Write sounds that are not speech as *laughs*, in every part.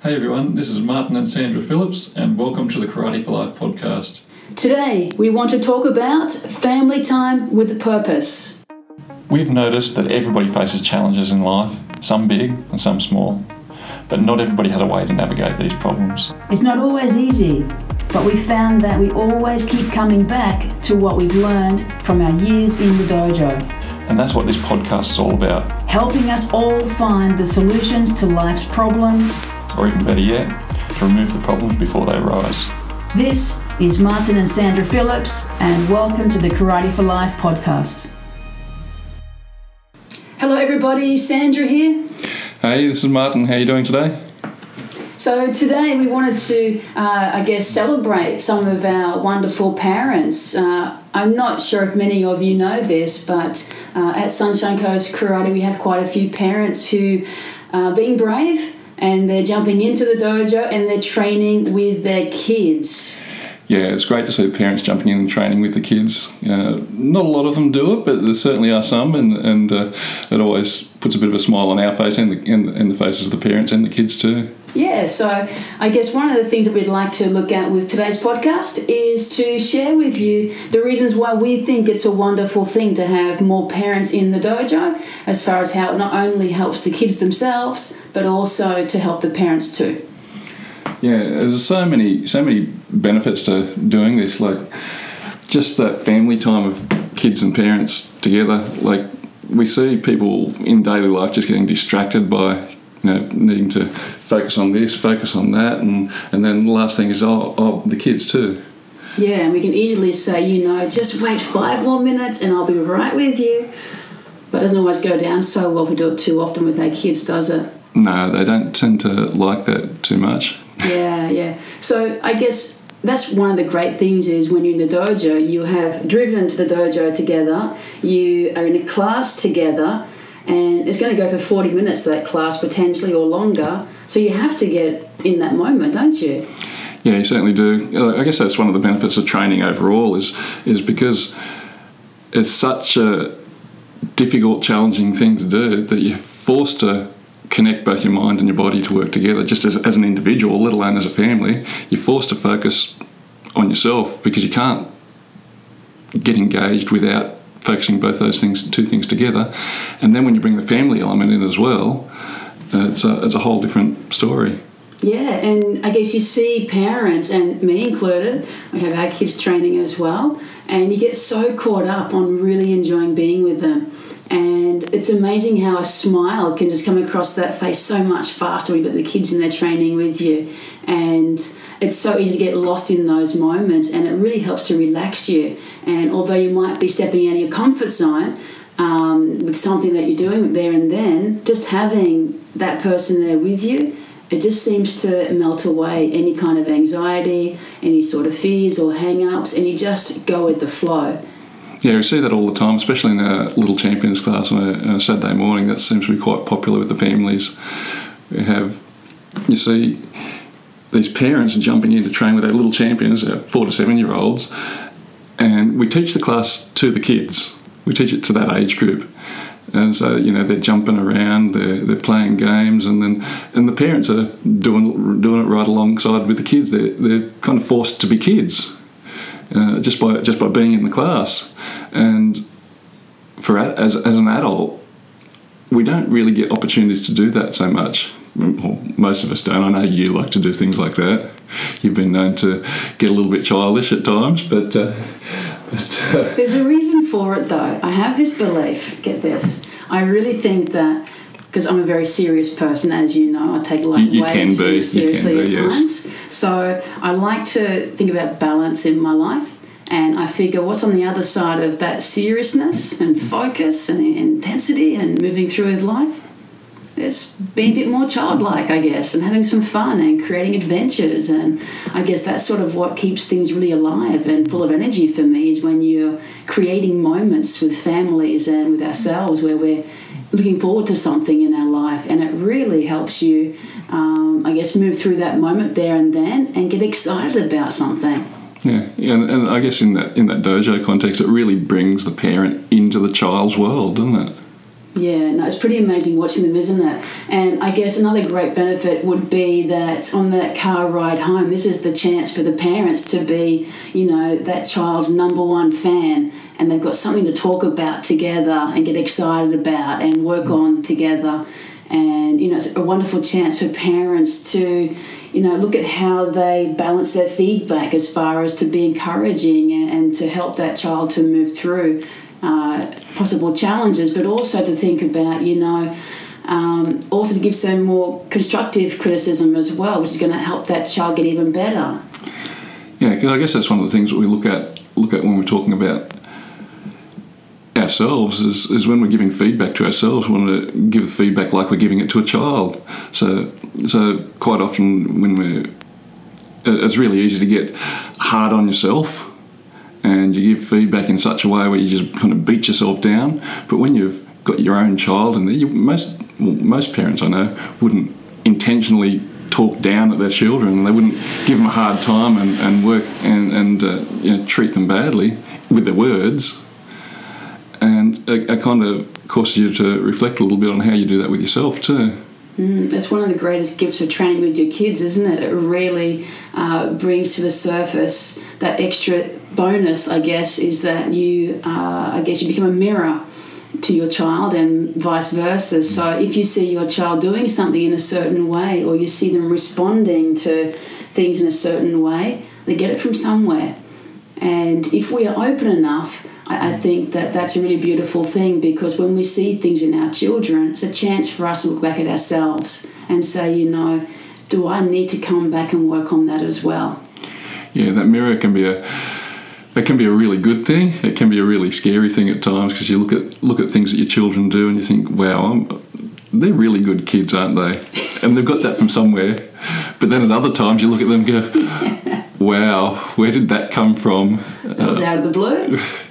Hey everyone, this is Martin and Sandra Phillips, and welcome to the Karate for Life podcast. Today, we want to talk about family time with a purpose. We've noticed that everybody faces challenges in life, some big and some small, but not everybody has a way to navigate these problems. It's not always easy, but we found that we always keep coming back to what we've learned from our years in the dojo, And that's what this podcast is all about, helping us all find the solutions to life's problems. Or even better yet, to remove the problems before they arise. This is Martin and Sandra Phillips, and welcome to the Karate for Life podcast. Hello, everybody. Sandra here. Hey, this is Martin. How are you doing today? So today we wanted to, uh, I guess, celebrate some of our wonderful parents. Uh, I'm not sure if many of you know this, but uh, at Sunshine Coast Karate we have quite a few parents who are being brave and they're jumping into the dojo and they're training with their kids. Yeah, it's great to see parents jumping in and training with the kids. Uh, not a lot of them do it, but there certainly are some, and, and uh, it always puts a bit of a smile on our face and the, and, and the faces of the parents and the kids too. Yeah, so I guess one of the things that we'd like to look at with today's podcast is to share with you the reasons why we think it's a wonderful thing to have more parents in the dojo, as far as how it not only helps the kids themselves, but also to help the parents too. Yeah, there's so many so many benefits to doing this. Like just that family time of kids and parents together. Like we see people in daily life just getting distracted by you know needing to focus on this, focus on that, and and then the last thing is oh, oh the kids too. Yeah, and we can easily say, you know, just wait five more minutes and I'll be right with you. But it doesn't always go down so well if we do it too often with our kids, does it? No, they don't tend to like that too much. Yeah, yeah. So I guess that's one of the great things is when you're in the dojo, you have driven to the dojo together, you are in a class together, and it's going to go for 40 minutes, that class potentially, or longer. So you have to get in that moment, don't you? Yeah, you certainly do. I guess that's one of the benefits of training overall is is because it's such a difficult, challenging thing to do that you're forced to connect both your mind and your body to work together. Just as, as an individual, let alone as a family, you're forced to focus on yourself because you can't get engaged without focusing both those things, two things together. And then when you bring the family element in as well, uh, it's a, it's a whole different story. Yeah, and I guess you see parents, and me included, we have our kids training as well, and you get so caught up on really enjoying being with them. And it's amazing how a smile can just come across that face so much faster when you've got the kids in their training with you. And it's so easy to get lost in those moments, and it really helps to relax you. And although you might be stepping out of your comfort zone um, with something that you're doing there and then, just having that person there with you it just seems to melt away any kind of anxiety, any sort of fears or hang ups, and you just go with the flow. Yeah, we see that all the time, especially in our little champions class on a, on a Saturday morning. That seems to be quite popular with the families. We have, you see, these parents are jumping in to train with their little champions, our four to seven year olds, and we teach the class to the kids. We teach it to that age group. And so you know they're jumping around, they're, they're playing games, and then and the parents are doing doing it right alongside with the kids. They're they're kind of forced to be kids, uh, just by just by being in the class. And for as as an adult, we don't really get opportunities to do that so much. Well, most of us don't. I know you like to do things like that. You've been known to get a little bit childish at times, but. Uh, but uh, There's a reason for it though. I have this belief, get this. I really think that because I'm a very serious person, as you know, I take life You- you way can too be, you can seriously be, at yes. times. So I like to think about balance in my life, and I figure what's on the other side of that seriousness and focus and intensity and moving through with life. It's being a bit more childlike, I guess, and having some fun and creating adventures. And I guess that's sort of what keeps things really alive and full of energy for me is when you're creating moments with families and with ourselves where we're looking forward to something in our life. And it really helps you, um, I guess, move through that moment there and then and get excited about something. Yeah, and, and I guess in that in that dojo context, it really brings the parent into the child's world, doesn't it? Yeah, no, it's pretty amazing watching them, isn't it? And I guess another great benefit would be that on that car ride home, this is the chance for the parents to be, you know, that child's number one fan and they've got something to talk about together and get excited about and work mm. on together. And, you know, it's a wonderful chance for parents to, you know, look at how they balance their feedback as far as to be encouraging and, and to help that child to move through uh, possible challenges, but also to think about, you know, um, also to give some more constructive criticism as well, which is going to help that child get even better. Yeah, because I guess that's one of the things that we look at look at when we're talking about ourselves is, is when we're giving feedback to ourselves, we want to give feedback like we're giving it to a child. So, so quite often when we're, it's really easy to get hard on yourself and you give feedback in such a way where you just kind of beat yourself down. But when you've got your own child, and you, most well, most parents I know wouldn't intentionally talk down at their children, they wouldn't give them a hard time and, and work and, and uh, you know, treat them badly with their words. And it, it kind of causes you to reflect a little bit on how you do that with yourself too. Mm, that's one of the greatest gifts for training with your kids, isn't it? It really uh, brings to the surface that extra bonus, I guess, is that you, uh, I guess, you become a mirror to your child and vice versa. So if you see your child doing something in a certain way or you see them responding to things in a certain way, they get it from somewhere. And if we are open enough, I, I think that that's a really beautiful thing because when we see things in our children, it's a chance for us to look back at ourselves and say, you know, do I need to come back and work on that as well? Yeah, that mirror can be a it can be a really good thing. It can be a really scary thing at times because you look at look at things that your children do and you think, "Wow, I'm, they're really good kids, aren't they?" And they've got that from somewhere. But then at other times you look at them and go, *laughs* "Wow, where did that come from?" It was uh, out of the blue. *laughs*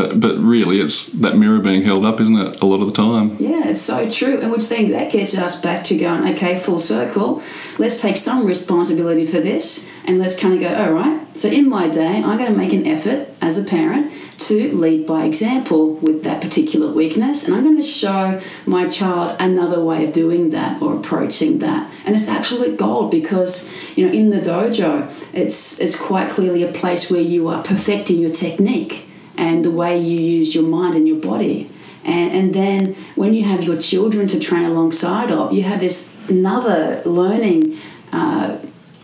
But but really, it's that mirror being held up, isn't it? A lot of the time. Yeah, it's so true. And which then that gets us back to going, okay, full circle. Let's take some responsibility for this, and let's kind of go, all right. So in my day, I'm going to make an effort as a parent to lead by example with that particular weakness, and I'm going to show my child another way of doing that or approaching that. And it's absolute gold because you know in the dojo, it's it's quite clearly a place where you are perfecting your technique and the way you use your mind and your body. And, and then when you have your children to train alongside of, you have this another learning uh,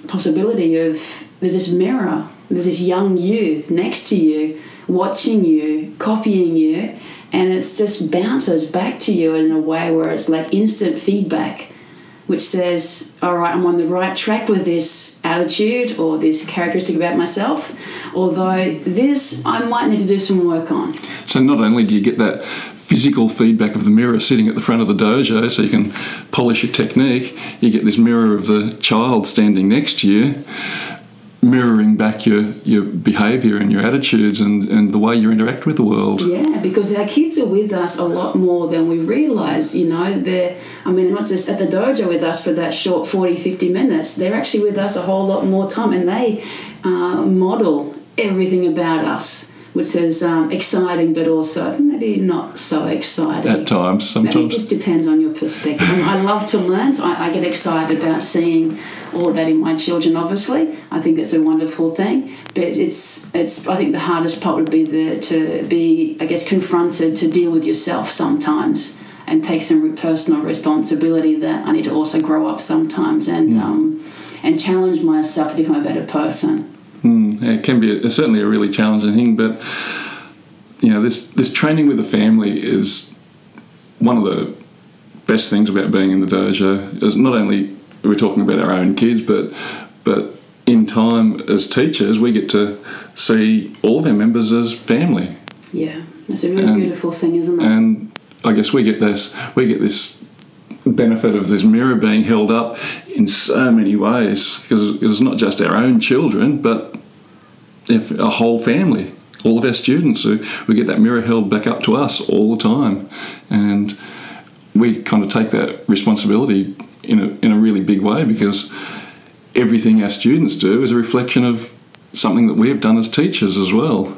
possibility of there's this mirror, there's this young you next to you, watching you, copying you, and it just bounces back to you in a way where it's like instant feedback which says, all right, I'm on the right track with this attitude or this characteristic about myself, although this I might need to do some work on. So, not only do you get that physical feedback of the mirror sitting at the front of the dojo so you can polish your technique, you get this mirror of the child standing next to you mirroring back your, your behaviour and your attitudes and, and the way you interact with the world. Yeah, because our kids are with us a lot more than we realise. You know, they're, I mean, not just at the dojo with us for that short 40, 50 minutes, they're actually with us a whole lot more time and they uh, model everything about us. Which is um, exciting, but also maybe not so exciting. At times, sometimes. Maybe it just depends on your perspective. And I love to learn, so I, I get excited about seeing all of that in my children. Obviously, I think that's a wonderful thing. But it's it's I think the hardest part would be the to be I guess confronted to deal with yourself sometimes and take some personal responsibility that I need to also grow up sometimes and mm. um, and challenge myself to become a better person. Mm, it can be a, certainly a really challenging thing, but you know this this training with the family is one of the best things about being in the dojo. Is not only we're talking about our own kids, but but in time as teachers, we get to see all of our members as family. Yeah, that's a really and, beautiful thing, isn't it? And I guess we get this we get this benefit of this mirror being held up in so many ways because it's not just our own children, but if a whole family, all of our students, so we get that mirror held back up to us all the time, and we kind of take that responsibility in a, in a really big way because everything our students do is a reflection of something that we've done as teachers as well.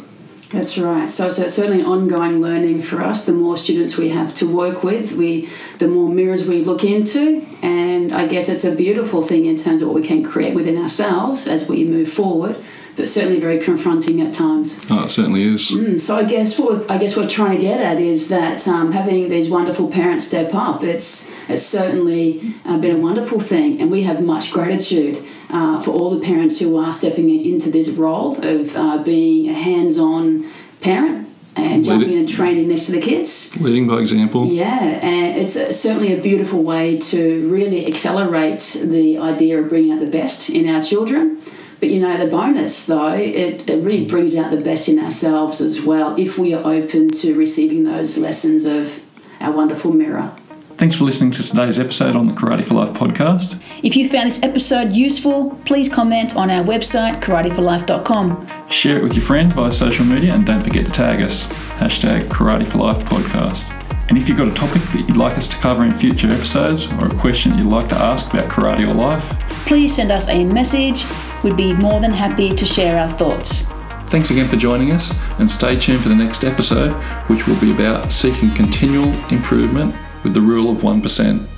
That's right. So, so it's certainly ongoing learning for us. The more students we have to work with, we the more mirrors we look into, and I guess it's a beautiful thing in terms of what we can create within ourselves as we move forward. But certainly very confronting at times. Oh, it certainly is. Mm, so I guess what I guess what we're trying to get at is that um, having these wonderful parents step up, it's it's certainly uh, been a wonderful thing, and we have much gratitude uh, for all the parents who are stepping into this role of uh, being a hands-on parent and jumping in and training next to the kids. Leading by example. Yeah, and it's certainly a beautiful way to really accelerate the idea of bringing out the best in our children. But you know, the bonus though, it, it really brings out the best in ourselves as well if we are open to receiving those lessons of our wonderful mirror. Thanks for listening to today's episode on the Karate for Life podcast. If you found this episode useful, please comment on our website, karateforlife.com. Share it with your friends via social media and don't forget to tag us. Hashtag Karate for Life podcast. And if you've got a topic that you'd like us to cover in future episodes or a question that you'd like to ask about karate or life, please send us a message. We'd be more than happy to share our thoughts. Thanks again for joining us and stay tuned for the next episode, which will be about seeking continual improvement with the rule of 1%.